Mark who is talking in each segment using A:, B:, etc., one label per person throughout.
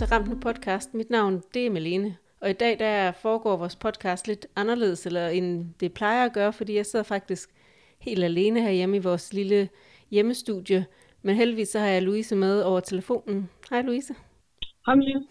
A: til Rampen podcast. Mit navn det er Malene, og i dag der foregår vores podcast lidt anderledes, eller end det plejer at gøre, fordi jeg sidder faktisk helt alene herhjemme i vores lille hjemmestudie. Men heldigvis så har jeg Louise med over telefonen. Hej Louise.
B: Hej Malene.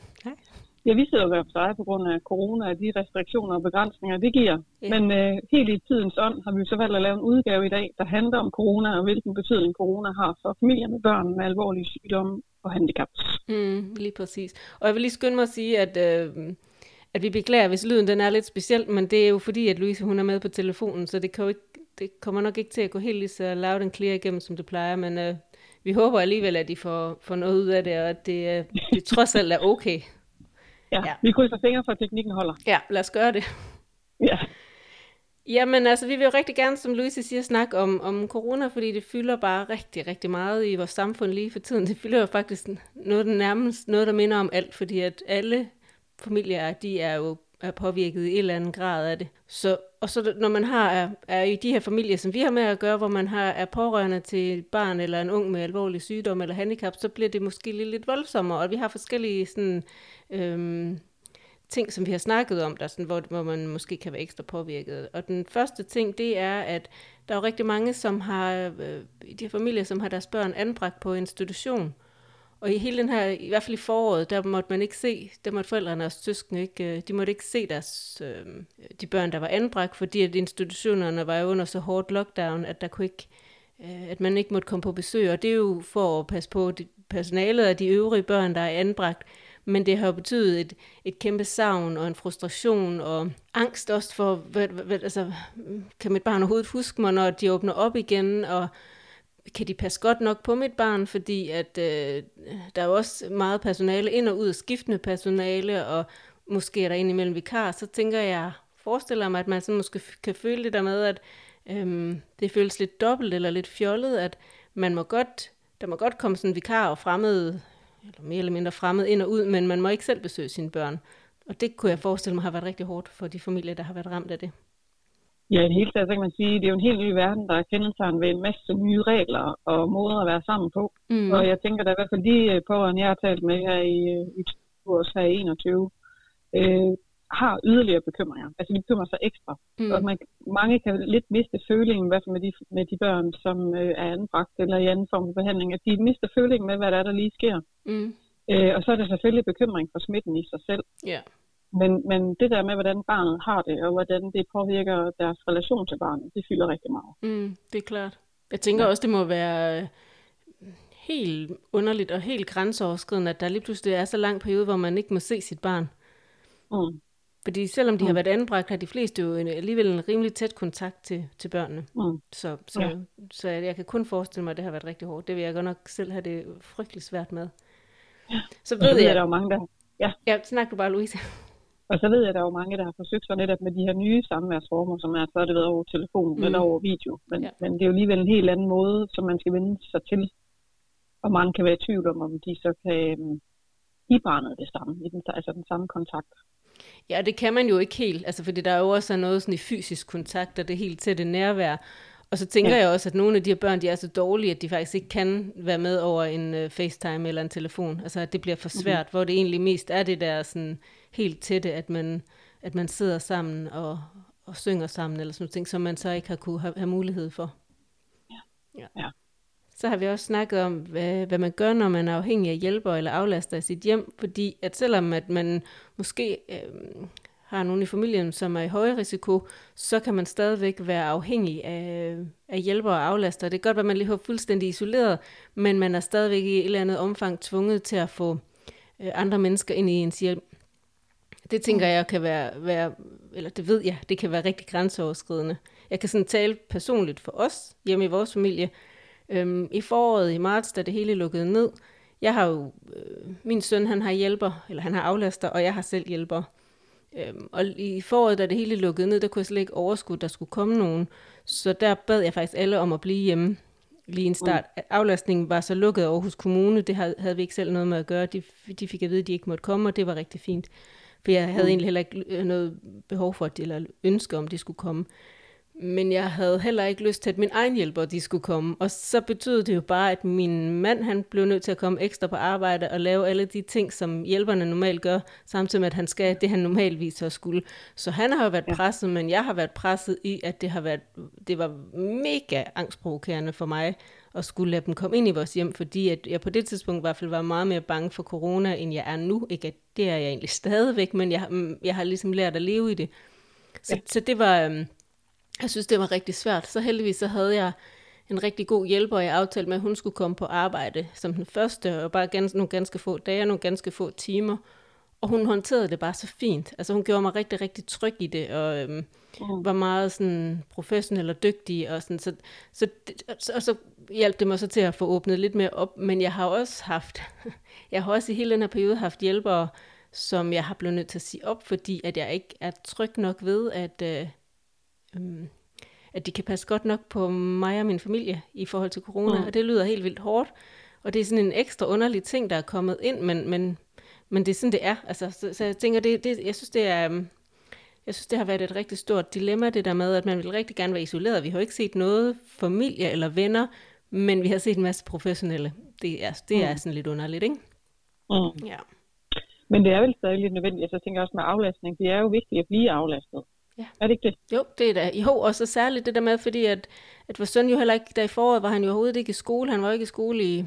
B: Ja, vi sidder jo på dig på grund af corona og de restriktioner og begrænsninger, det giver. Ja. Men øh, helt i tidens ånd har vi så valgt at lave en udgave i dag, der handler om corona og hvilken betydning corona har for familier med børn med alvorlige sygdomme og handicaps.
A: Mm, lige præcis. Og jeg vil lige skynde mig at sige, at, øh, at vi beklager, hvis lyden den er lidt speciel, men det er jo fordi, at Louise hun er med på telefonen, så det, kan jo ikke, det kommer nok ikke til at gå helt lige så loud and clear igennem, som det plejer, men øh, vi håber alligevel, at I får, får noget ud af det, og at det, øh, det trods alt er okay.
B: Ja, ja. vi krydser fingre for, at teknikken holder.
A: Ja, lad os gøre det.
B: Ja.
A: Jamen altså, vi vil jo rigtig gerne, som Louise siger, snakke om, om corona, fordi det fylder bare rigtig, rigtig meget i vores samfund lige for tiden. Det fylder jo faktisk noget, der nærmest noget, der minder om alt, fordi at alle familier, de er jo er påvirket i en eller anden grad af det. Så, og så når man har, er, er i de her familier, som vi har med at gøre, hvor man har, er pårørende til et barn eller en ung med alvorlig sygdom eller handicap, så bliver det måske lidt, lidt voldsommere, og vi har forskellige sådan, øhm, ting, som vi har snakket om, der sådan, hvor, hvor man måske kan være ekstra påvirket. Og den første ting, det er, at der er rigtig mange, som har, øh, i de her familier, som har deres børn anbragt på institution. Og i hele den her, i hvert fald i foråret, der måtte man ikke se, der måtte forældrene og søskende ikke, øh, de måtte ikke se deres, øh, de børn, der var anbragt, fordi at institutionerne var jo under så hårdt lockdown, at der kunne ikke, øh, at man ikke måtte komme på besøg. Og det er jo for at passe på personalet og de øvrige børn, der er anbragt, men det har jo betydet et, et kæmpe savn og en frustration og angst også for, hvad, hvad, altså, kan mit barn overhovedet huske mig, når de åbner op igen, og kan de passe godt nok på mit barn, fordi at øh, der er jo også meget personale ind og ud, skiftende personale, og måske er der indimellem vikar, så tænker jeg, forestiller mig, at man så måske kan føle det der med, at øhm, det føles lidt dobbelt eller lidt fjollet, at man må godt, der må godt komme sådan en vikar og fremmede eller mere eller mindre fremmed ind og ud, men man må ikke selv besøge sine børn. Og det kunne jeg forestille mig har været rigtig hårdt for de familier, der har været ramt af det.
B: Ja, i det hele taget så kan man sige, at det er jo en helt ny verden, der er kendetegnet ved en masse nye regler og måder at være sammen på. Mm. Og jeg tænker, at i hvert fald de øh, pårørende, jeg har talt med her i, øh, i vores her i 21, øh, har yderligere bekymringer. Altså de bekymrer sig ekstra. Mm. Og man, mange kan lidt miste følingen, i hvert fald med de, med de børn, som øh, er anbragt eller i anden form for behandling, at de mister følingen med, hvad der er, der lige sker. Mm. Øh, og så er der selvfølgelig bekymring for smitten i sig selv.
A: Yeah.
B: Men, men det der med, hvordan barnet har det, og hvordan det påvirker deres relation til barnet, det fylder rigtig meget.
A: Mm, det er klart. Jeg tænker ja. også, det må være helt underligt og helt grænseoverskridende, at der lige pludselig er så lang periode, hvor man ikke må se sit barn. Mm. Fordi selvom de mm. har været anbragt, har de fleste jo en, alligevel en rimelig tæt kontakt til, til børnene. Mm. Så, så, ja. så jeg, kan kun forestille mig, at det har været rigtig hårdt. Det vil jeg godt nok selv have det frygteligt svært med.
B: Ja. Så ved jeg, jeg, der er mange, der...
A: Ja, ja snak du bare, Louise.
B: Og så ved jeg, at der er jo mange, der har forsøgt sig netop med de her nye samværsformer, som er, så er det været over telefon mm. eller over video. Men, ja. men det er jo alligevel en helt anden måde, som man skal vende sig til. Og mange kan være i tvivl om, om de så kan give barnet det samme, altså den samme kontakt.
A: Ja, det kan man jo ikke helt, altså fordi der er jo også noget sådan i fysisk kontakt, og det helt tætte nærvær. Og så tænker ja. jeg også, at nogle af de her børn, de er så dårlige, at de faktisk ikke kan være med over en uh, FaceTime eller en telefon. Altså at det bliver for svært, mm-hmm. hvor det egentlig mest er det der sådan helt tætte, at man, at man sidder sammen og, og synger sammen, eller sådan noget ting, som man så ikke har kunne have, have mulighed for.
B: Ja. ja. ja.
A: Så har vi også snakket om, hvad, hvad man gør, når man er afhængig af hjælper eller aflaster i sit hjem, fordi at selvom at man måske øh, har nogen i familien, som er i høj risiko, så kan man stadigvæk være afhængig af, af hjælper og aflaster. Det kan godt være, at man lige har fuldstændig isoleret, men man er stadigvæk i et eller andet omfang tvunget til at få øh, andre mennesker ind i ens hjem. Det tænker jeg kan være, være, eller det ved jeg, det kan være rigtig grænseoverskridende. Jeg kan sådan tale personligt for os hjemme i vores familie, Øhm, I foråret i marts, da det hele lukkede ned, jeg har jo, øh, min søn han har hjælper, eller han har aflaster, og jeg har selv hjælper. Øhm, og i foråret, da det hele lukkede ned, der kunne jeg slet ikke overskue, at der skulle komme nogen. Så der bad jeg faktisk alle om at blive hjemme lige en start. Mm. Aflastningen var så lukket over hos Kommune, det havde, havde vi ikke selv noget med at gøre. De, de fik at vide, at de ikke måtte komme, og det var rigtig fint. For jeg havde mm. egentlig heller ikke noget behov for, at de, eller ønske om, de skulle komme. Men jeg havde heller ikke lyst til, at min egen hjælper de skulle komme. Og så betød det jo bare, at min mand han blev nødt til at komme ekstra på arbejde og lave alle de ting, som hjælperne normalt gør, samtidig med, at han skal det, han normalvis så skulle. Så han har jo været presset, men jeg har været presset i, at det har været, det var mega angstprovokerende for mig at skulle lade dem komme ind i vores hjem, fordi at jeg på det tidspunkt i hvert fald var meget mere bange for corona, end jeg er nu. Ikke at det er jeg egentlig stadigvæk, men jeg, jeg har ligesom lært at leve i det. Så, ja. så det var, øhm, jeg synes, det var rigtig svært. Så heldigvis så havde jeg en rigtig god hjælper, jeg aftalte med, at hun skulle komme på arbejde som den første, og bare ganske, nogle ganske få dage, nogle ganske få timer. Og hun håndterede det bare så fint. Altså hun gjorde mig rigtig, rigtig tryg i det, og øhm, mm. var meget sådan professionel og dygtig. Og, sådan, så, så, så, og så hjalp det mig så til at få åbnet lidt mere op. Men jeg har også haft, jeg har også i hele den her periode haft hjælpere, som jeg har blevet nødt til at sige op, fordi at jeg ikke er tryg nok ved, at, øh, øh, at de kan passe godt nok på mig og min familie i forhold til corona. Mm. Og det lyder helt vildt hårdt. Og det er sådan en ekstra underlig ting, der er kommet ind, men, men, men det er sådan, det er. Altså, så, så jeg tænker, det, det, jeg synes, det er... Øh, jeg synes, det har været et rigtig stort dilemma, det der med, at man vil rigtig gerne være isoleret. Vi har jo ikke set noget familie eller venner, men vi har set en masse professionelle. Det er, det er mm. sådan lidt underligt, ikke?
B: Mm. Ja. Men det er vel stadig lidt nødvendigt. Altså, jeg tænker også med aflastning. Det er jo vigtigt at blive aflastet. Ja. Er det ikke det?
A: Jo, det er da. Jo, og så særligt det der med, fordi at, at vores søn jo heller ikke, der i foråret var han jo overhovedet ikke i skole. Han var jo ikke i skole i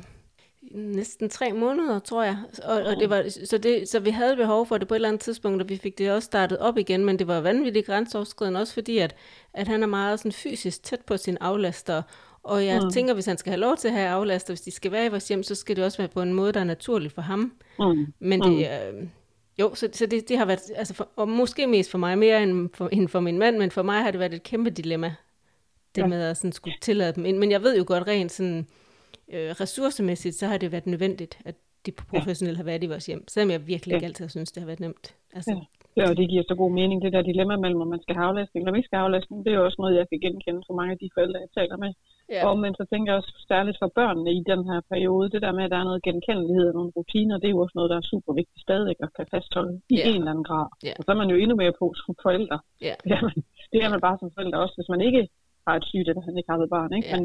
A: næsten tre måneder, tror jeg. Og, og det var, så, det, så vi havde behov for det på et eller andet tidspunkt, og vi fik det også startet op igen, men det var vanvittigt grænseoverskridende, også fordi, at, at han er meget sådan fysisk tæt på sin aflaster, og jeg mm. tænker, hvis han skal have lov til at have aflaster, hvis de skal være i vores hjem, så skal det også være på en måde, der er naturlig for ham. Mm. Men det, øh, jo, så, så det, det har været, altså for, og måske mest for mig, mere end for, end for min mand, men for mig har det været et kæmpe dilemma, det ja. med at sådan skulle tillade dem ind. Men jeg ved jo godt rent sådan, øh, ressourcemæssigt, så har det været nødvendigt, at de professionelle ja. har været i vores hjem, selvom jeg virkelig ja. ikke altid synes, det har været nemt. Altså,
B: ja. Ja, og det giver så god mening, det der dilemma mellem, om man skal have aflastning eller ikke skal have aflastning, det er også noget, jeg kan genkende for mange af de forældre, jeg taler med. Ja. Og men så tænker jeg også særligt for børnene i den her periode, det der med, at der er noget genkendelighed og nogle rutiner, det er jo også noget, der er super vigtigt stadig at kan fastholde i ja. en eller anden grad. Ja. Og så er man jo endnu mere på som forældre. Ja. Det, er man, det er man bare som forældre også, hvis man ikke har et sygt eller handicappet barn. Ikke? Ja. Men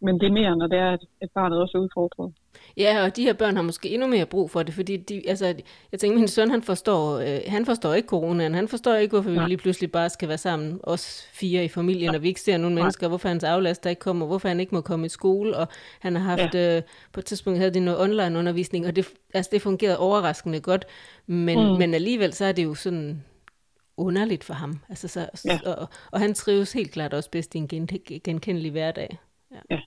B: men det er mere, når det er, at, barnet også er udfordret.
A: Ja, og de her børn har måske endnu mere brug for det, fordi de, altså, jeg tænker, min søn, han forstår, øh, han forstår ikke coronaen, han forstår ikke, hvorfor vi lige pludselig bare skal være sammen, os fire i familien, og vi ikke ser nogen Nej. mennesker, hvorfor hans aflaster ikke kommer, hvorfor han ikke må komme i skole, og han har haft, ja. øh, på et tidspunkt havde de noget online undervisning, og det, altså, det fungerede overraskende godt, men, mm. men alligevel så er det jo sådan, underligt for ham. Altså, så, ja. og, og han trives helt klart også bedst i en gen, genkendelig hverdag.
B: Ja. ja.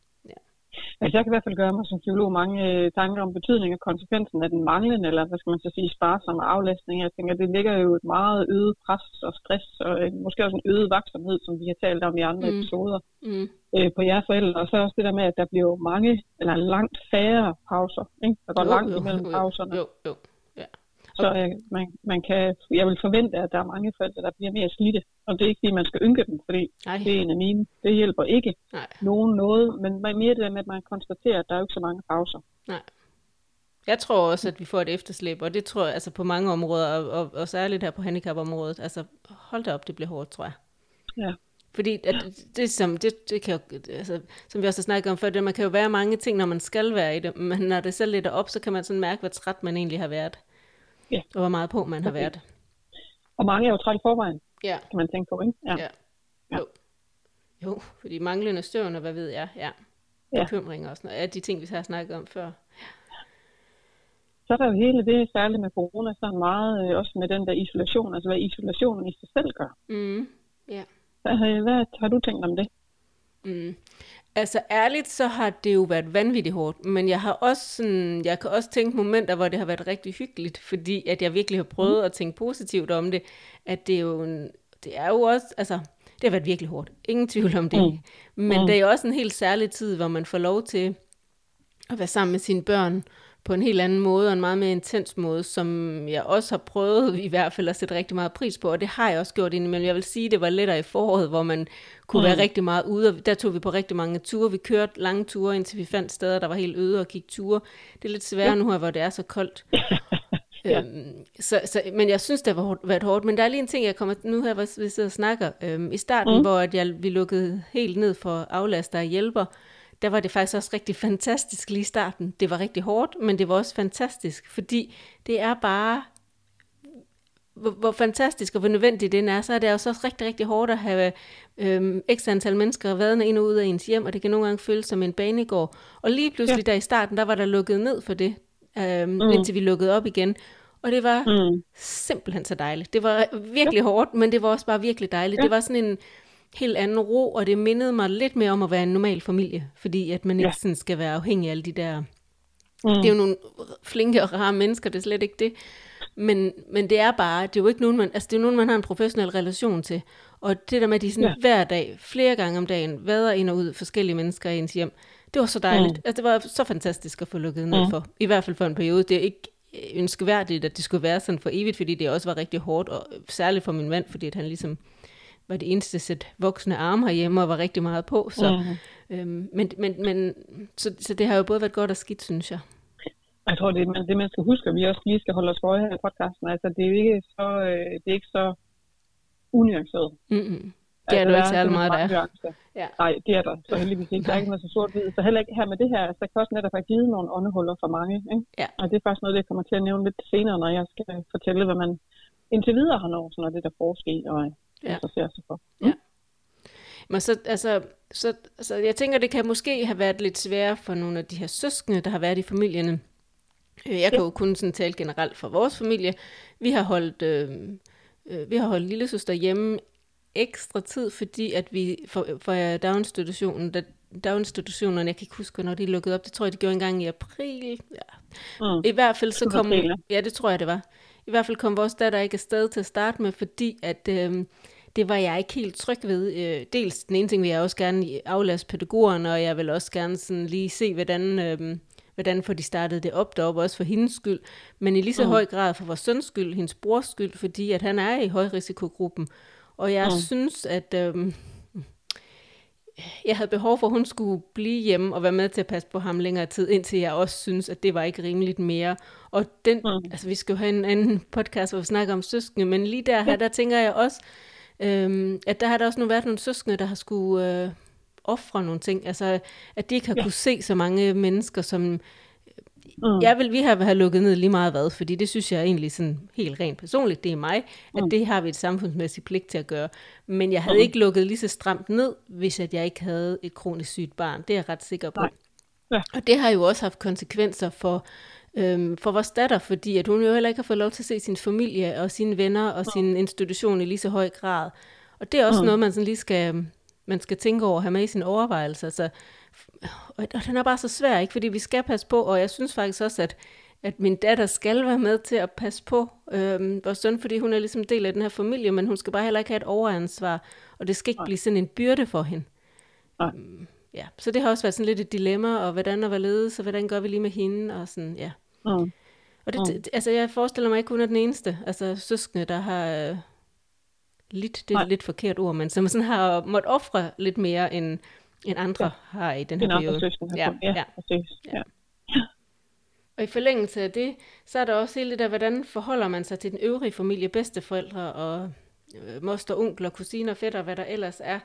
B: Altså, jeg kan i hvert fald gøre mig som psykolog mange øh, tanker om betydning og konsekvensen af den manglende, eller hvad skal man så sige, sparsomme aflæsning. Jeg tænker, det ligger jo et meget øget pres og stress, og øh, måske også en øget vaksomhed, som vi har talt om i andre mm. episoder mm. Øh, på jeres forældre. Og så også det der med, at der bliver mange, eller langt færre pauser. Ikke? Der går jo, langt jo, imellem jo, pauserne. Jo, jo. Så øh, man, man kan, jeg vil forvente, at der er mange forældre, der bliver mere slidte. Og det er ikke fordi, man skal ynke dem, fordi Ej. det er en af mine. Det hjælper ikke Nej. nogen noget, men mere det med, at man konstaterer, at der er jo ikke så mange pauser. Nej.
A: Jeg tror også, at vi får et efterslæb, og det tror jeg altså på mange områder, og, og, og særligt her på handicapområdet. Altså, hold da op, det bliver hårdt, tror jeg. Ja. Fordi at det, som, det, det kan jo, altså, som vi også har snakket om før, det, man kan jo være mange ting, når man skal være i det, men når det så lidt op, så kan man sådan mærke, hvor træt man egentlig har været. Ja. Og hvor meget på man har okay. været.
B: Og mange er jo træt i forvejen, ja. kan man tænke på, ikke? Ja. ja.
A: Jo. jo, fordi manglende støvn og hvad ved jeg, ja. ja. Bekymring og sådan noget, er de ting, vi har snakket om før.
B: Så er der jo hele det, særligt med corona, så meget øh, også med den der isolation, altså hvad isolationen i sig selv gør. Mm. Ja. Hvad, hvad har du tænkt om det?
A: Mm. Altså ærligt, så har det jo været vanvittigt hårdt, men jeg har også sådan, jeg kan også tænke momenter, hvor det har været rigtig hyggeligt, fordi at jeg virkelig har prøvet mm. at tænke positivt om det, at det er jo, en, det er jo også, altså, det har været virkelig hårdt. Ingen tvivl om det. Mm. Men mm. det er jo også en helt særlig tid, hvor man får lov til at være sammen med sine børn, på en helt anden måde, og en meget mere intens måde, som jeg også har prøvet i hvert fald at sætte rigtig meget pris på, og det har jeg også gjort indimellem. Jeg vil sige, det var lettere i foråret, hvor man kunne mm. være rigtig meget ude, og der tog vi på rigtig mange ture. Vi kørte lange ture, indtil vi fandt steder, der var helt øde og gik ture. Det er lidt sværere ja. nu her, hvor det er så koldt. Ja. Øhm, så, så, men jeg synes, det har været hårdt. Men der er lige en ting, jeg kommer nu her, hvor vi sidder og snakker. Øhm, I starten, mm. hvor at jeg, vi lukkede helt ned for aflaster og hjælper, der var det faktisk også rigtig fantastisk lige i starten. Det var rigtig hårdt, men det var også fantastisk, fordi det er bare, hvor, hvor fantastisk og hvor nødvendigt det er, så er det også rigtig, rigtig hårdt at have øhm, x antal mennesker været ind og ud af ens hjem, og det kan nogle gange føles som en banegård. Og lige pludselig ja. der i starten, der var der lukket ned for det, øhm, mm. indtil vi lukkede op igen. Og det var mm. simpelthen så dejligt. Det var virkelig ja. hårdt, men det var også bare virkelig dejligt. Ja. Det var sådan en helt anden ro, og det mindede mig lidt mere om at være en normal familie, fordi at man ikke ja. sådan skal være afhængig af alle de der... Mm. Det er jo nogle flinke og rare mennesker, det er slet ikke det. Men, men det er bare, det er jo ikke nogen, man, altså det er nogen, man har en professionel relation til. Og det der med, at de sådan ja. hver dag, flere gange om dagen, vader ind og ud forskellige mennesker i ens hjem, det var så dejligt. Mm. Altså det var så fantastisk at få lukket ned mm. for. I hvert fald for en periode. Det er ikke ønskeværdigt, at det skulle være sådan for evigt, fordi det også var rigtig hårdt, og særligt for min mand, fordi at han ligesom var det eneste sæt voksne arme herhjemme, og var rigtig meget på. Så, mm. øhm, men, men, men, så, så det har jo både været godt og skidt, synes jeg.
B: Jeg tror, det, det man skal huske, at vi også lige skal holde os for her i podcasten, altså det er jo ikke så, øh, det er ikke så unuanceret.
A: Mm-hmm. Det er altså, du ikke særlig meget der.
B: Ja. Nej, det er der så heldigvis ikke. Der er ikke noget så sort hvid. Så heller ikke her med det her, så kan også netop have givet nogle åndehuller for mange. Ikke?
A: Ja.
B: Og det er faktisk noget, det kommer til at nævne lidt senere, når jeg skal fortælle, hvad man indtil videre har nået, sådan noget det der forskel og ja. interesserer sig for. Mm. Ja.
A: Men så, altså, så, så jeg tænker, det kan måske have været lidt sværere for nogle af de her søskende, der har været i familierne, Øh, jeg kan jo kun sådan tale generelt for vores familie. Vi har holdt, øh, øh, vi har holdt lille søster hjemme ekstra tid, fordi at vi for, for daginstitutionen, da daginstitutionerne, jeg kan ikke huske, når de lukkede op, det tror jeg, de gjorde en gang i april. Ja. Mm. I hvert fald så kom, ja, det tror jeg, det var. I hvert fald kom vores datter ikke afsted til at starte med, fordi at øh, det var jeg ikke helt tryg ved. Øh, dels den ene ting vil jeg også gerne aflaste pædagogerne, og jeg vil også gerne sådan lige se, hvordan... Øh, hvordan får de startet det op deroppe, også for hendes skyld, men i lige så mm. høj grad for vores søns skyld, hendes brors skyld, fordi at han er i højrisikogruppen. Og jeg mm. synes, at øhm, jeg havde behov for, at hun skulle blive hjemme og være med til at passe på ham længere tid, indtil jeg også synes, at det var ikke rimeligt mere. Og den, mm. altså vi skal jo have en anden podcast, hvor vi snakker om søskende, men lige der, her, der tænker jeg også, øhm, at der har der også nu været nogle søskende, der har skulle... Øh, ofre nogle ting. Altså, at de ikke har ja. kunne se så mange mennesker, som... Mm. Jeg vil vi har have lukket ned lige meget hvad, fordi det synes jeg egentlig sådan helt rent personligt, det er mig, at mm. det har vi et samfundsmæssigt pligt til at gøre. Men jeg havde mm. ikke lukket lige så stramt ned, hvis at jeg ikke havde et kronisk sygt barn. Det er jeg ret sikker på. Ja. Og det har jo også haft konsekvenser for, øhm, for vores datter, fordi at hun jo heller ikke har fået lov til at se sin familie og sine venner og mm. sin institution i lige så høj grad. Og det er også mm. noget, man sådan lige skal man skal tænke over at have med i sin overvejelse. Altså, og, og den er bare så svær, ikke? Fordi vi skal passe på, og jeg synes faktisk også, at, at min datter skal være med til at passe på øhm, vores søn, fordi hun er ligesom del af den her familie, men hun skal bare heller ikke have et overansvar, og det skal ikke Nej. blive sådan en byrde for hende. Nej. Øhm, ja, så det har også været sådan lidt et dilemma, og hvordan og hvorledes, og hvordan gør vi lige med hende, og sådan, ja. Mm. Og det, mm. altså, jeg forestiller mig ikke, hun er den eneste, altså søskende, der har, øh, lidt, det er et lidt forkert ord, men som sådan har måttet ofre lidt mere, end, end andre ja. har i den her periode.
B: Søskende, ja, ja, ja. Præcis. ja. ja.
A: Og i forlængelse af det, så er der også hele det der, hvordan forholder man sig til den øvrige familie, bedsteforældre og øh, moster, onkler, kusiner, fætter, hvad der ellers er.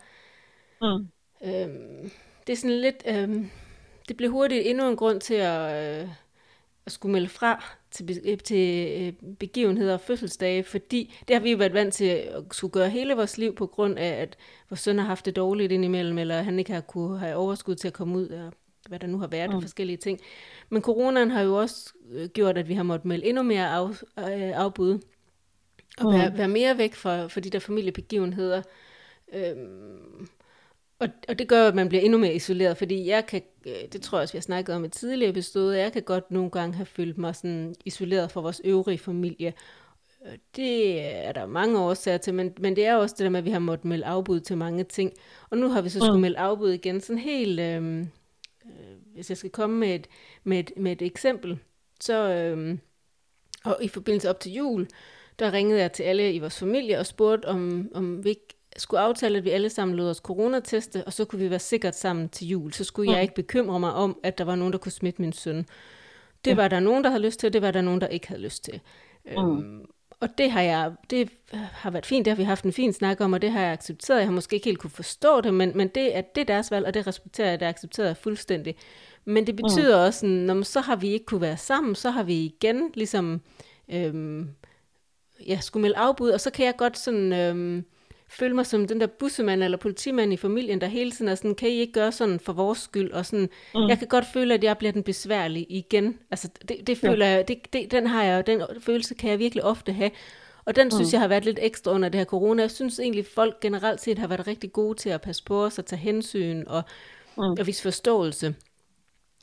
A: Mm. Øhm, det er sådan lidt, øhm, det bliver hurtigt endnu en grund til at, øh, at skulle melde fra til, øh, til øh, begivenheder og fødselsdage, fordi det har vi jo været vant til at skulle gøre hele vores liv på grund af, at vores søn har haft det dårligt indimellem, eller han ikke har kunne have overskud til at komme ud, og hvad der nu har været mm. af forskellige ting. Men coronaen har jo også øh, gjort, at vi har måttet melde endnu mere af, afbud, og mm. være, være mere væk fra, fra de der familiebegivenheder. Øhm, og, og det gør, at man bliver endnu mere isoleret, fordi jeg kan, øh, det tror jeg også, vi har snakket om i tidligere episode, jeg kan godt nogle gange have følt mig sådan isoleret fra vores øvrige familie. Øh, det er der mange årsager til, men, men det er også det der med, at vi har måttet melde afbud til mange ting. Og nu har vi så skulle mm. melde afbud igen, sådan helt, øhm, øh, hvis jeg skal komme med et, med et, med et eksempel, så øh, og i forbindelse op til jul, der ringede jeg til alle i vores familie og spurgte, om, om vi ikke skulle aftale, at vi alle sammen lod os coronateste, og så kunne vi være sikkert sammen til jul. Så skulle mm. jeg ikke bekymre mig om, at der var nogen, der kunne smitte min søn. Det ja. var der nogen, der havde lyst til, og det var der nogen, der ikke havde lyst til. Mm. Øhm, og det har jeg, det har været fint, det har vi haft en fin snak om, og det har jeg accepteret. Jeg har måske ikke helt kunne forstå det, men, men det, er, det er deres valg, og det respekterer jeg, det accepterer jeg fuldstændig. Men det betyder mm. også, når så har vi ikke kunne være sammen, så har vi igen ligesom, øhm, ja, skulle melde afbud, og så kan jeg godt sådan, øhm, føle mig som den der bussemand eller politimand i familien, der hele tiden er sådan, kan I ikke gøre sådan for vores skyld? Og sådan, mm. jeg kan godt føle, at jeg bliver den besværlige igen. Altså, det, det føler ja. jeg, det, det, den har jeg, den følelse kan jeg virkelig ofte have. Og den mm. synes jeg har været lidt ekstra under det her corona. Jeg synes egentlig, folk generelt set har været rigtig gode til at passe på os og tage hensyn og, mm. og vise forståelse.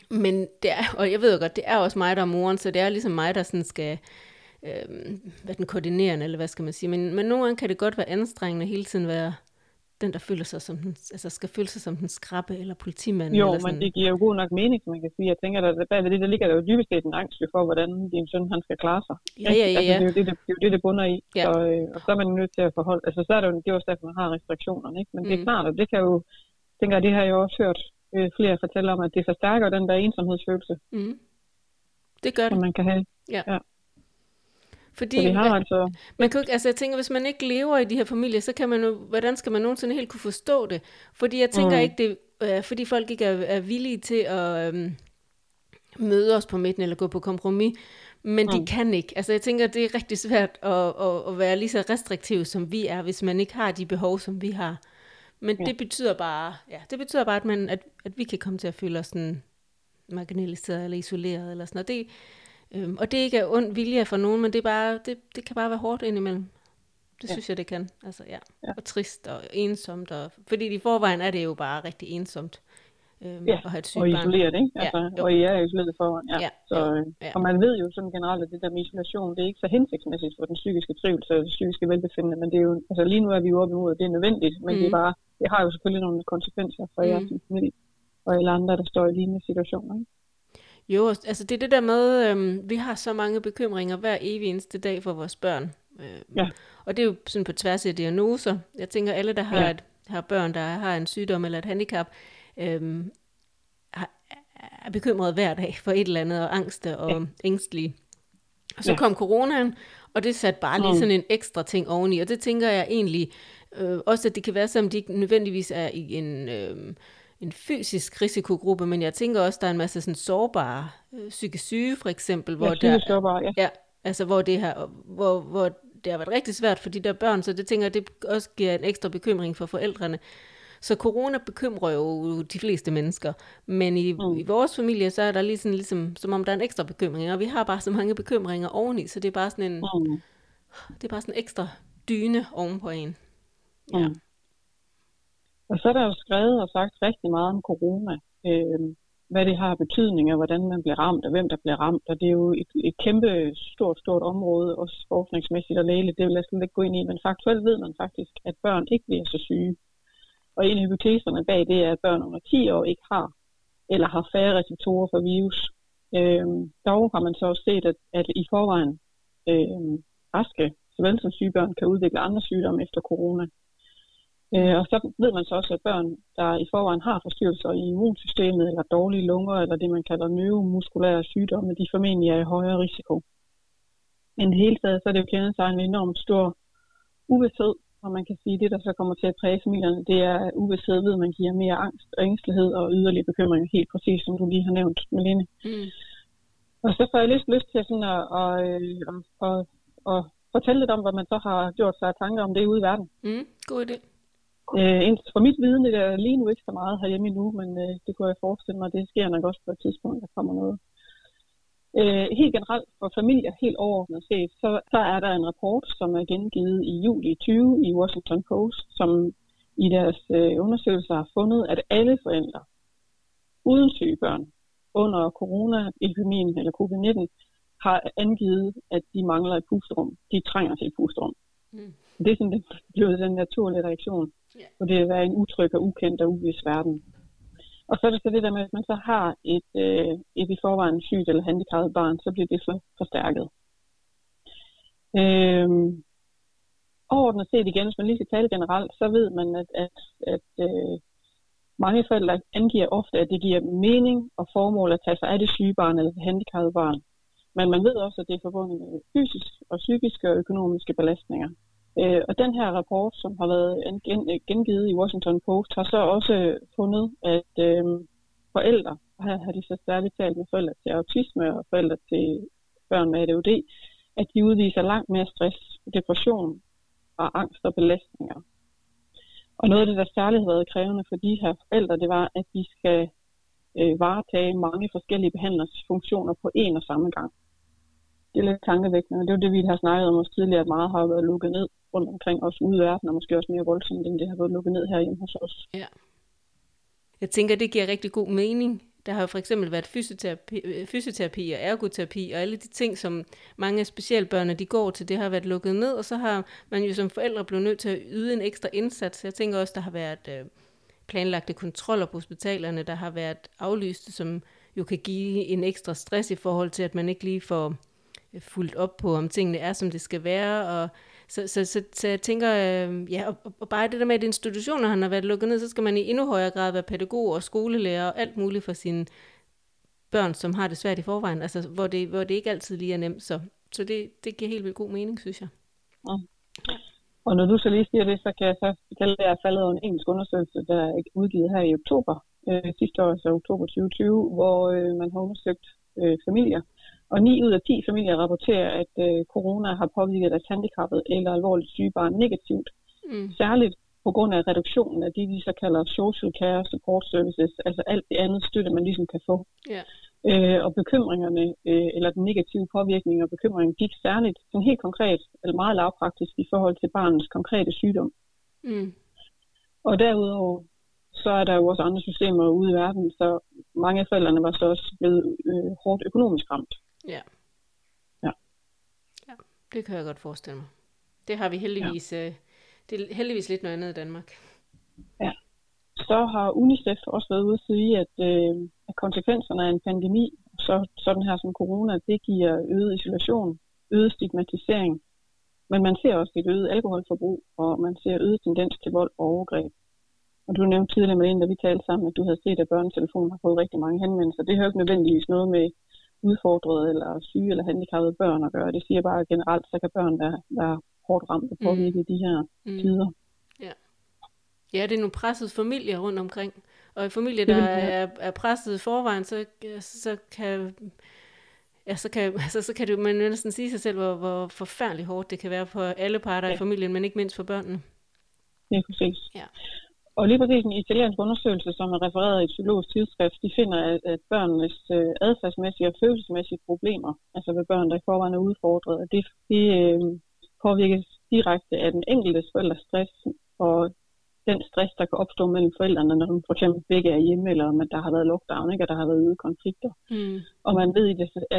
A: Men det er, og jeg ved jo godt, det er også mig, der er moren, så det er ligesom mig, der sådan skal øh, hvad den koordinerende, eller hvad skal man sige. Men, men nogle gange kan det godt være anstrengende hele tiden være den, der føler sig som den, altså skal føle sig som den skrabbe eller politimand.
B: Jo,
A: eller
B: sådan. men det giver jo god nok mening, som man kan sige. Jeg tænker, at bag det, der ligger der jo dybest set en angst for, hvordan din søn han skal klare sig.
A: Ja, ja, ja.
B: Altså, det, er jo det, det, det, er jo det, det bunder i. Ja. Og, øh, og, så er man nødt til at forholde, altså så er det jo, det er også derfor, man har restriktionerne, ikke? Men mm. det er mm. klart, at det kan jo, tænker jeg, det har jeg jo også hørt øh, flere fortælle om, at det forstærker den der ensomhedsfølelse.
A: Mm. Det gør det.
B: Som man kan have.
A: Ja. ja. Fordi så vi har altså... man kan altså jeg tænker, hvis man ikke lever i de her familier, så kan man jo, hvordan skal man nogensinde helt kunne forstå det? Fordi jeg tænker mm. ikke, det øh, fordi folk ikke er, er villige til at øh, møde os på midten eller gå på kompromis, men mm. de kan ikke. Altså jeg tænker, det er rigtig svært at, at, at være lige så restriktiv, som vi er, hvis man ikke har de behov, som vi har. Men ja. det betyder bare, ja, det betyder bare, at, man, at, at vi kan komme til at føle os sådan marginaliseret eller isoleret eller sådan noget. Det, Øhm, og det ikke er ond vilje for nogen, men det, er bare, det, det kan bare være hårdt indimellem. Det ja. synes jeg, det kan. Altså, ja. ja. Og trist og ensomt. Og, fordi i forvejen er det jo bare rigtig ensomt.
B: Øhm, ja, at have et sygt og isoleret, ikke? Altså, ja, og I er isoleret forvejen, ja. ja. Så, øh, ja. Og man ved jo sådan generelt, at det der med isolation, det er ikke så hensigtsmæssigt for den psykiske trivelse og det psykiske velbefindende, men det er jo, altså lige nu er vi jo oppe imod, at det er nødvendigt, men mm. det, er bare, det har jo selvfølgelig nogle konsekvenser for mm. jer som familie og alle andre, der står i lignende situationer. Ikke?
A: Jo, altså det er det der med, øhm, vi har så mange bekymringer hver evig eneste dag for vores børn. Øhm, ja. Og det er jo sådan på tværs af diagnoser. Jeg tænker, alle, der har, ja. et, har børn, der har en sygdom eller et handicap, øhm, har, er bekymret hver dag for et eller andet, og angste og ja. ængstelige. Og så ja. kom coronaen, og det satte bare lige mm. sådan en ekstra ting oveni. Og det tænker jeg egentlig øh, også, at det kan være, som de ikke nødvendigvis er i en... Øh, en fysisk risikogruppe, men jeg tænker også, der er en masse sådan sårbare øh, psykisk syge, for eksempel, hvor
B: ja, der, sårbare, ja.
A: ja. altså hvor det her, hvor, hvor det har været rigtig svært for de der børn, så det tænker jeg, det også giver en ekstra bekymring for forældrene. Så corona bekymrer jo de fleste mennesker, men i, mm. i vores familie, så er der ligesom, ligesom, som om der er en ekstra bekymring, og vi har bare så mange bekymringer oveni, så det er bare sådan en, mm. det er bare sådan en ekstra dyne ovenpå en. Ja. Mm.
B: Og så er der jo skrevet og sagt rigtig meget om corona. Øh, hvad det har betydning, og hvordan man bliver ramt, og hvem der bliver ramt. Og det er jo et, et kæmpe, stort, stort område, også forskningsmæssigt og lægeligt. Det vil jeg slet ikke gå ind i, men faktuelt ved man faktisk, at børn ikke bliver så syge. Og en af hypoteserne bag det er, at børn under 10 år ikke har, eller har færre receptorer for virus. Øh, dog har man så også set, at, at i forvejen øh, raske, såvel som syge børn, kan udvikle andre sygdomme efter corona. Øh, og så ved man så også, at børn, der i forvejen har forstyrrelser i immunsystemet, eller dårlige lunger, eller det man kalder neuromuskulære sygdomme, de formentlig er i højere risiko. Men det hele taget, så er det jo sig en enormt stor uvidshed, og man kan sige, at det, der så kommer til at præge familierne, det er uvidshed ved, at man giver mere angst og ængstelighed og yderligere bekymring, helt præcis som du lige har nævnt, Malene. Mm. Og så får jeg lyst, lyst til sådan at, at, at, at, at, at fortælle lidt om, hvad man så har gjort sig af tanker om det ude i verden.
A: Mm, god idé.
B: Øh, for mit viden er der lige nu ikke så meget herhjemme endnu, men øh, det kunne jeg forestille mig, det sker nok også på et tidspunkt, der kommer noget. Øh, helt generelt for familier, helt overordnet set, så, så er der en rapport, som er gengivet i juli 20 i Washington Post, som i deres øh, undersøgelser har fundet, at alle forældre uden syge børn under coronaepidemien eller covid-19 har angivet, at de mangler et pusterum. De trænger til et pusterum. Mm. Det er sådan, det blevet den naturlige reaktion Yeah. Og det at være en utryg og ukendt og uvis verden. Og så er det så det der med, at man så har et, øh, et i forvejen sygt eller handicappet barn, så bliver det så forstærket. Øhm, overordnet set igen, hvis man lige skal tale generelt, så ved man, at, at, at øh, mange forældre angiver ofte, at det giver mening og formål at tage sig af det syge barn eller det handicappede barn. Men man ved også, at det er forbundet med fysiske og psykiske og økonomiske belastninger. Øh, og den her rapport, som har været øh, gengivet i Washington Post, har så også fundet, at øh, forældre, og her har de så særligt talt med forældre til autisme og forældre til børn med ADHD, at de udviser langt mere stress, depression og angst og belastninger. Og noget af det, der særligt har været krævende for de her forældre, det var, at de skal øh, varetage mange forskellige behandlersfunktioner på én og samme gang. Det er lidt tankevækkende, og det er det, vi har snakket om også tidligere, at meget har været lukket ned rundt omkring os ude i verden, og måske også mere voldsomt, end det har været lukket ned herhjemme hos os.
A: Ja. Jeg tænker, det giver rigtig god mening. Der har jo for eksempel været fysioterapi, øh, fysioterapi og ergoterapi og alle de ting, som mange af specialbørnene de går til, det har været lukket ned, og så har man jo som forældre blevet nødt til at yde en ekstra indsats. Jeg tænker også, der har været øh, planlagte kontroller på hospitalerne, der har været aflyste, som jo kan give en ekstra stress i forhold til, at man ikke lige får Øh, fuldt op på, om tingene er, som det skal være, og så, så, så, så jeg tænker, øh, ja, og, og bare det der med, at institutioner han har været lukket ned, så skal man i endnu højere grad være pædagog og skolelærer og alt muligt for sine børn, som har det svært i forvejen, altså hvor det, hvor det ikke altid lige er nemt. Så, så det, det giver helt vildt god mening, synes jeg.
B: Ja. Og når du så lige siger det, så kan jeg så fortælle, at jeg er faldet over en engelsk undersøgelse, der er udgivet her i oktober øh, sidste år, altså oktober 2020, hvor øh, man har undersøgt øh, familier, og 9 ud af 10 familier rapporterer, at øh, corona har påvirket deres handicappede eller alvorligt syge barn negativt. Mm. Særligt på grund af reduktionen af det, vi så kalder social care support services, altså alt det andet støtte, man ligesom kan få.
A: Yeah.
B: Øh, og bekymringerne, øh, eller den negative påvirkning og bekymringen, gik særligt sådan helt konkret, eller meget lavpraktisk i forhold til barnets konkrete sygdom.
A: Mm.
B: Og derudover, så er der jo også andre systemer ude i verden, så mange af forældrene var så også blevet øh, hårdt økonomisk ramt.
A: Ja.
B: Ja.
A: Ja, det kan jeg godt forestille mig. Det har vi heldigvis, ja. øh, det er heldigvis lidt noget andet i Danmark.
B: Ja. Så har UNICEF også været ude at sige, at, øh, at konsekvenserne af en pandemi, så, sådan her som corona, det giver øget isolation, øget stigmatisering, men man ser også et øget alkoholforbrug, og man ser øget tendens til vold og overgreb. Og du nævnte tidligere med en, da vi talte sammen, at du havde set, at børnetelefonen har fået rigtig mange henvendelser. Det har jo ikke nødvendigvis noget med udfordrede eller syge eller handicappede børn at gøre. Det siger bare generelt, så kan børn være, være hårdt ramt og påvirket mm. de her mm. tider.
A: Ja. ja, det er nogle pressede familier rundt omkring. Og i familier, der er, er presset i forvejen, så, så kan ja, så kan, altså, så kan det, man næsten sige sig selv, hvor, hvor forfærdeligt hårdt det kan være for alle parter ja. i familien, men ikke mindst for børnene.
B: Ja, præcis.
A: Ja.
B: Og lige præcis en italiensk undersøgelse, som er refereret i et psykologisk tidsskrift, de finder, at, børnenes øh, adfærdsmæssige og følelsesmæssige problemer, altså ved børn, der i forvejen er udfordret, det, det øh, påvirkes direkte af den enkelte forældres stress og den stress, der kan opstå mellem forældrene, når de for eksempel begge er hjemme, eller at der har været lockdown, ikke, og der har været ude konflikter.
A: Mm.
B: Og man ved,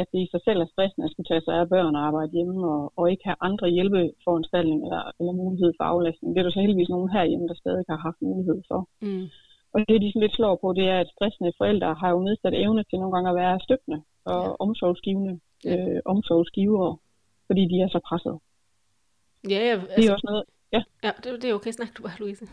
B: at det i sig selv er stressende at skulle tage sig af børn og arbejde hjemme, og, og ikke have andre hjælpeforanstaltninger eller, eller mulighed for aflastning. Det er der så heldigvis nogen herhjemme, der stadig har haft mulighed for.
A: Mm.
B: Og det, de sådan lidt slår på, det er, at stressende forældre har jo nedsat evne til nogle gange at være støttende og ja. omsorgsgivende ja. øh, omsorgsgivere, fordi de er så presset.
A: Ja, ja altså,
B: det er altså- også noget, ja.
A: Ja, det, det er okay. Snak du bare, Louise.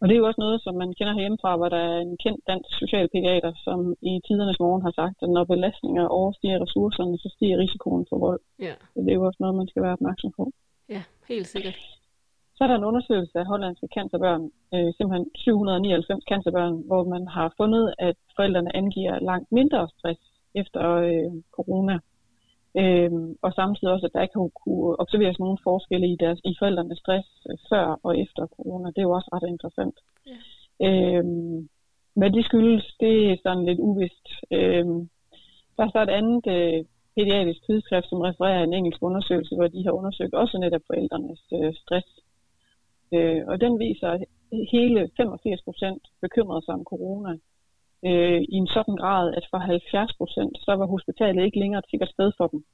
B: Og det er jo også noget, som man kender herhjemmefra, hvor der er en kendt dansk socialpædiater, som i tidernes morgen har sagt, at når belastninger overstiger ressourcerne, så stiger risikoen for vold.
A: Ja.
B: Så det er jo også noget, man skal være opmærksom på.
A: Ja, helt sikkert.
B: Så er der en undersøgelse af hollandske cancerbørn, øh, simpelthen 799 cancerbørn, hvor man har fundet, at forældrene angiver langt mindre stress efter øh, corona. Øhm, og samtidig også, at der ikke har kunne observeres nogen forskelle i, deres, i forældrenes stress øh, før og efter corona. Det er jo også ret interessant.
A: Ja.
B: Øhm, hvad de skyldes, det er sådan lidt uvist. Øhm, der er så et andet øh, pædiatrisk tidsskrift, som refererer en engelsk undersøgelse, hvor de har undersøgt også netop forældrenes øh, stress. Øh, og den viser, at hele 85 procent bekymrede sig om corona øh, i en sådan grad, at for 70 procent, så var hospitalet ikke længere et sikkert sted for dem.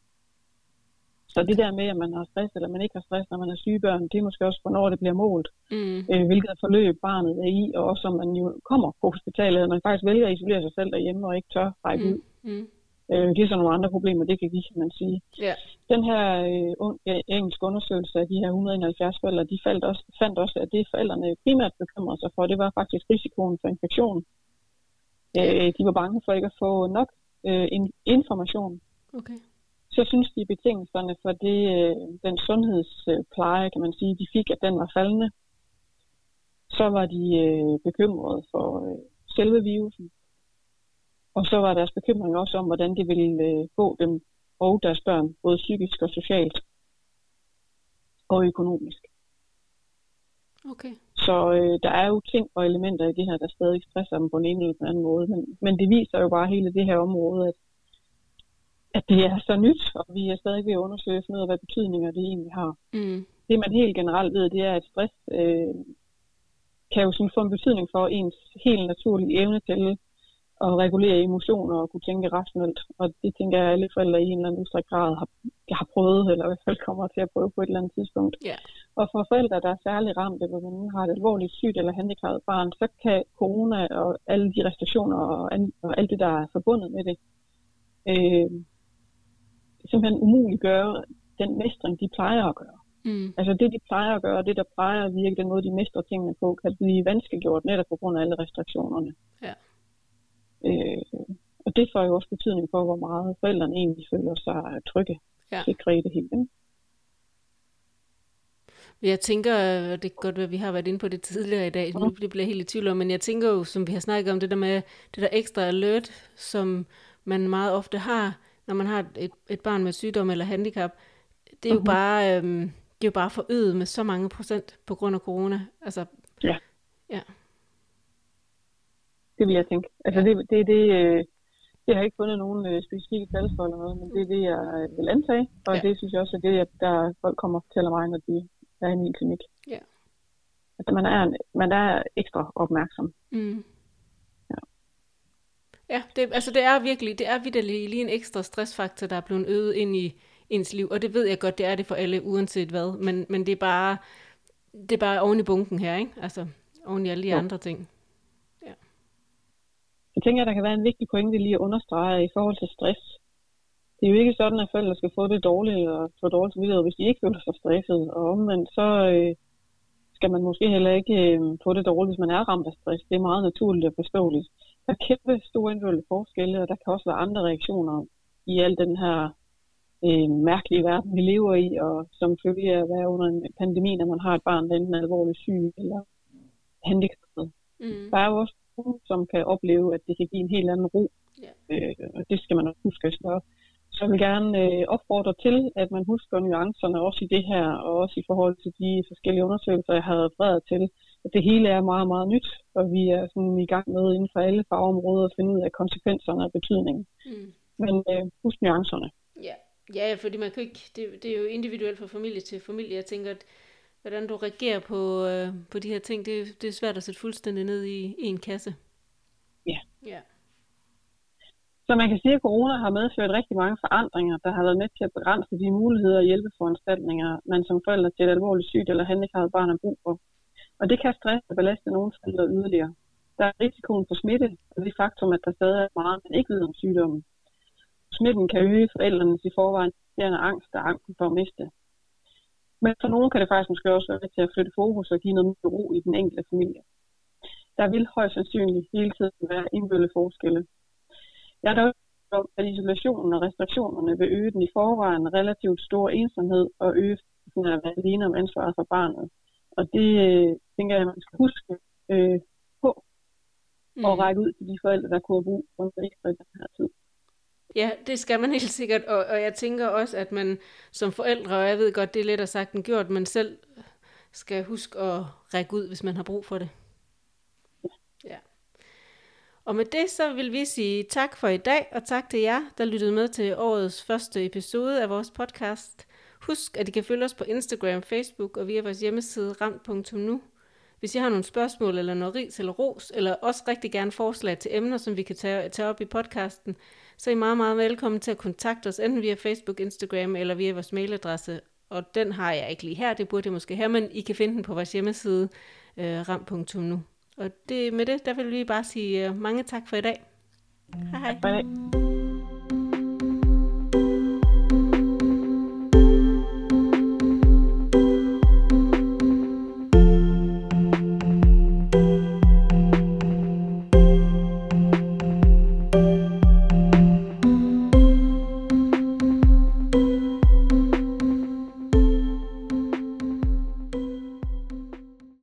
B: Så det der med, at man har stress, eller man ikke har stress, når man er syge børn, det er måske også, hvornår det bliver målt.
A: Mm.
B: Øh, hvilket forløb barnet er i, og også om man jo kommer på hospitalet, og man faktisk vælger at isolere sig selv derhjemme, og ikke tør række
A: mm.
B: ud.
A: Mm.
B: Øh, det er så nogle andre problemer, det kan give, kan man sige.
A: Ja.
B: Den her øh, engelske undersøgelse af de her 171 forældre, de fandt også, fandt også, at det forældrene primært bekymrede sig for, det var faktisk risikoen for infektion. Øh, de var bange for ikke at få nok øh, in, information.
A: Okay.
B: Så synes de betingelserne for det, øh, den sundhedspleje, kan man sige, de fik, at den var faldende. Så var de øh, bekymrede for øh, selve virusen. Og så var deres bekymring også om, hvordan det ville øh, gå dem og deres børn, både psykisk og socialt og økonomisk.
A: Okay.
B: Så øh, der er jo ting og elementer i det her, der stadig stresser dem på en ene eller den anden måde. Men, men det viser jo bare hele det her område, at, at det er så nyt, og vi er stadig ved at undersøge noget af, hvad betydninger det egentlig har.
A: Mm.
B: Det man helt generelt ved, det er, at stress øh, kan jo sådan få en betydning for ens helt naturlige evne til at regulere emotioner og kunne tænke rationelt. Og det tænker jeg, at alle forældre i en eller anden udstræk grad har, har prøvet, eller i hvert fald kommer til at prøve på et eller andet tidspunkt.
A: Yeah.
B: Og for forældre, der er særlig ramt, eller man har et alvorligt sygt eller handicappet barn, så kan corona og alle de restriktioner og, og alt det, der er forbundet med det, øh, simpelthen umuliggøre den mestring, de plejer at gøre.
A: Mm.
B: Altså det, de plejer at gøre, det der plejer at virke, den måde, de mestrer tingene på, kan blive vanskeliggjort netop på grund af alle restriktionerne.
A: Ja.
B: Øh, og det får jo også betydning for, hvor meget forældrene egentlig føler sig trygge,
A: ja.
B: sikre i det hele.
A: Jeg tænker, det er godt, at vi har været inde på det tidligere i dag, nu bliver jeg helt i tvivl om, men jeg tænker jo, som vi har snakket om, det der med det der ekstra alert, som man meget ofte har, når man har et, et barn med sygdom eller handicap, det er jo uh-huh. bare, øhm, det er jo bare forøget med så mange procent på grund af corona. Altså,
B: ja.
A: ja.
B: Det vil jeg tænke. Altså det, det det, øh, jeg har ikke fundet nogen øh, specifikke tal for eller noget, men det er det, jeg vil antage, og ja. det synes jeg også er det, der folk kommer og fortæller mig, når de er i min klinik.
A: Ja.
B: Altså man er, man er ekstra opmærksom.
A: Mm.
B: Ja.
A: Ja, det, altså det er virkelig, det er vidderlig lige en ekstra stressfaktor, der er blevet øget ind i ens liv, og det ved jeg godt, det er det for alle, uanset hvad, men, men det er bare, det er bare oven i bunken her, ikke? Altså oven i alle de jo. andre ting.
B: Jeg tænker, at der kan være en vigtig pointe lige at understrege i forhold til stress. Det er jo ikke sådan, at forældre skal få det dårligt eller få dårligt samvittighed, hvis de ikke føler sig stresset. Og omvendt, så øh, skal man måske heller ikke øh, få det dårligt, hvis man er ramt af stress. Det er meget naturligt og forståeligt. Der er kæmpe store individuelle forskelle, og der kan også være andre reaktioner i al den her øh, mærkelige verden, vi lever i, og som følge af at være under en pandemi, når man har et barn, der enten er alvorligt syg eller handicappet.
A: Mm.
B: Der er jo også som kan opleve, at det kan give en helt anden ro.
A: Yeah.
B: Øh, og det skal man også huske. Så, så jeg vil gerne øh, opfordre til, at man husker nuancerne også i det her, og også i forhold til de forskellige undersøgelser, jeg har refereret til. At det hele er meget, meget nyt, og vi er sådan i gang med inden for alle fagområder at finde ud af konsekvenserne og betydningen.
A: Mm.
B: Men øh, husk nuancerne.
A: Ja. ja, fordi man kan ikke, det, det er jo individuelt fra familie til familie. Jeg tænker, at hvordan du reagerer på, øh, på de her ting, det, det er svært at sætte fuldstændig ned i, i en kasse.
B: Ja.
A: ja.
B: Så man kan sige, at corona har medført rigtig mange forandringer, der har været med til at begrænse de muligheder og hjælpeforanstaltninger, man som forældre til et alvorligt sygt eller handicappet barn har brug for. Og det kan stress og belaste nogle forældre yderligere. Der er risikoen for smitte, og det faktum, at der stadig er meget, man ikke ved om sygdommen. Smitten kan øge forældrenes i forvejen angst og angst for at miste. Men for nogle kan det faktisk måske også være til at flytte fokus og give noget mere ro i den enkelte familie. Der vil højst sandsynligt hele tiden være indbølle forskelle. Jeg er dog om, at isolationen og restriktionerne vil øge den i forvejen relativt store ensomhed og øge sådan at være alene om ansvaret for barnet. Og det øh, tænker jeg, at man skal huske øh, på mm. og række ud til de forældre, der kunne have brug for ekstra i den her tid.
A: Ja, det skal man helt sikkert, og, og jeg tænker også, at man som forældre, og jeg ved godt, det er lettere at sagt end gjort, men selv skal huske at række ud, hvis man har brug for det. Ja. Og med det så vil vi sige tak for i dag, og tak til jer, der lyttede med til årets første episode af vores podcast. Husk, at I kan følge os på Instagram, Facebook og via vores hjemmeside ramt.nu. Hvis I har nogle spørgsmål eller noget ris eller ros, eller også rigtig gerne forslag til emner, som vi kan tage, tage op i podcasten, så er I meget, meget velkommen til at kontakte os, enten via Facebook, Instagram eller via vores mailadresse. Og den har jeg ikke lige her, det burde jeg måske have, men I kan finde den på vores hjemmeside, øh, ram.nu. Og det, med det, der vil vi bare sige uh, mange tak for i dag. Hej hej.
B: Hej.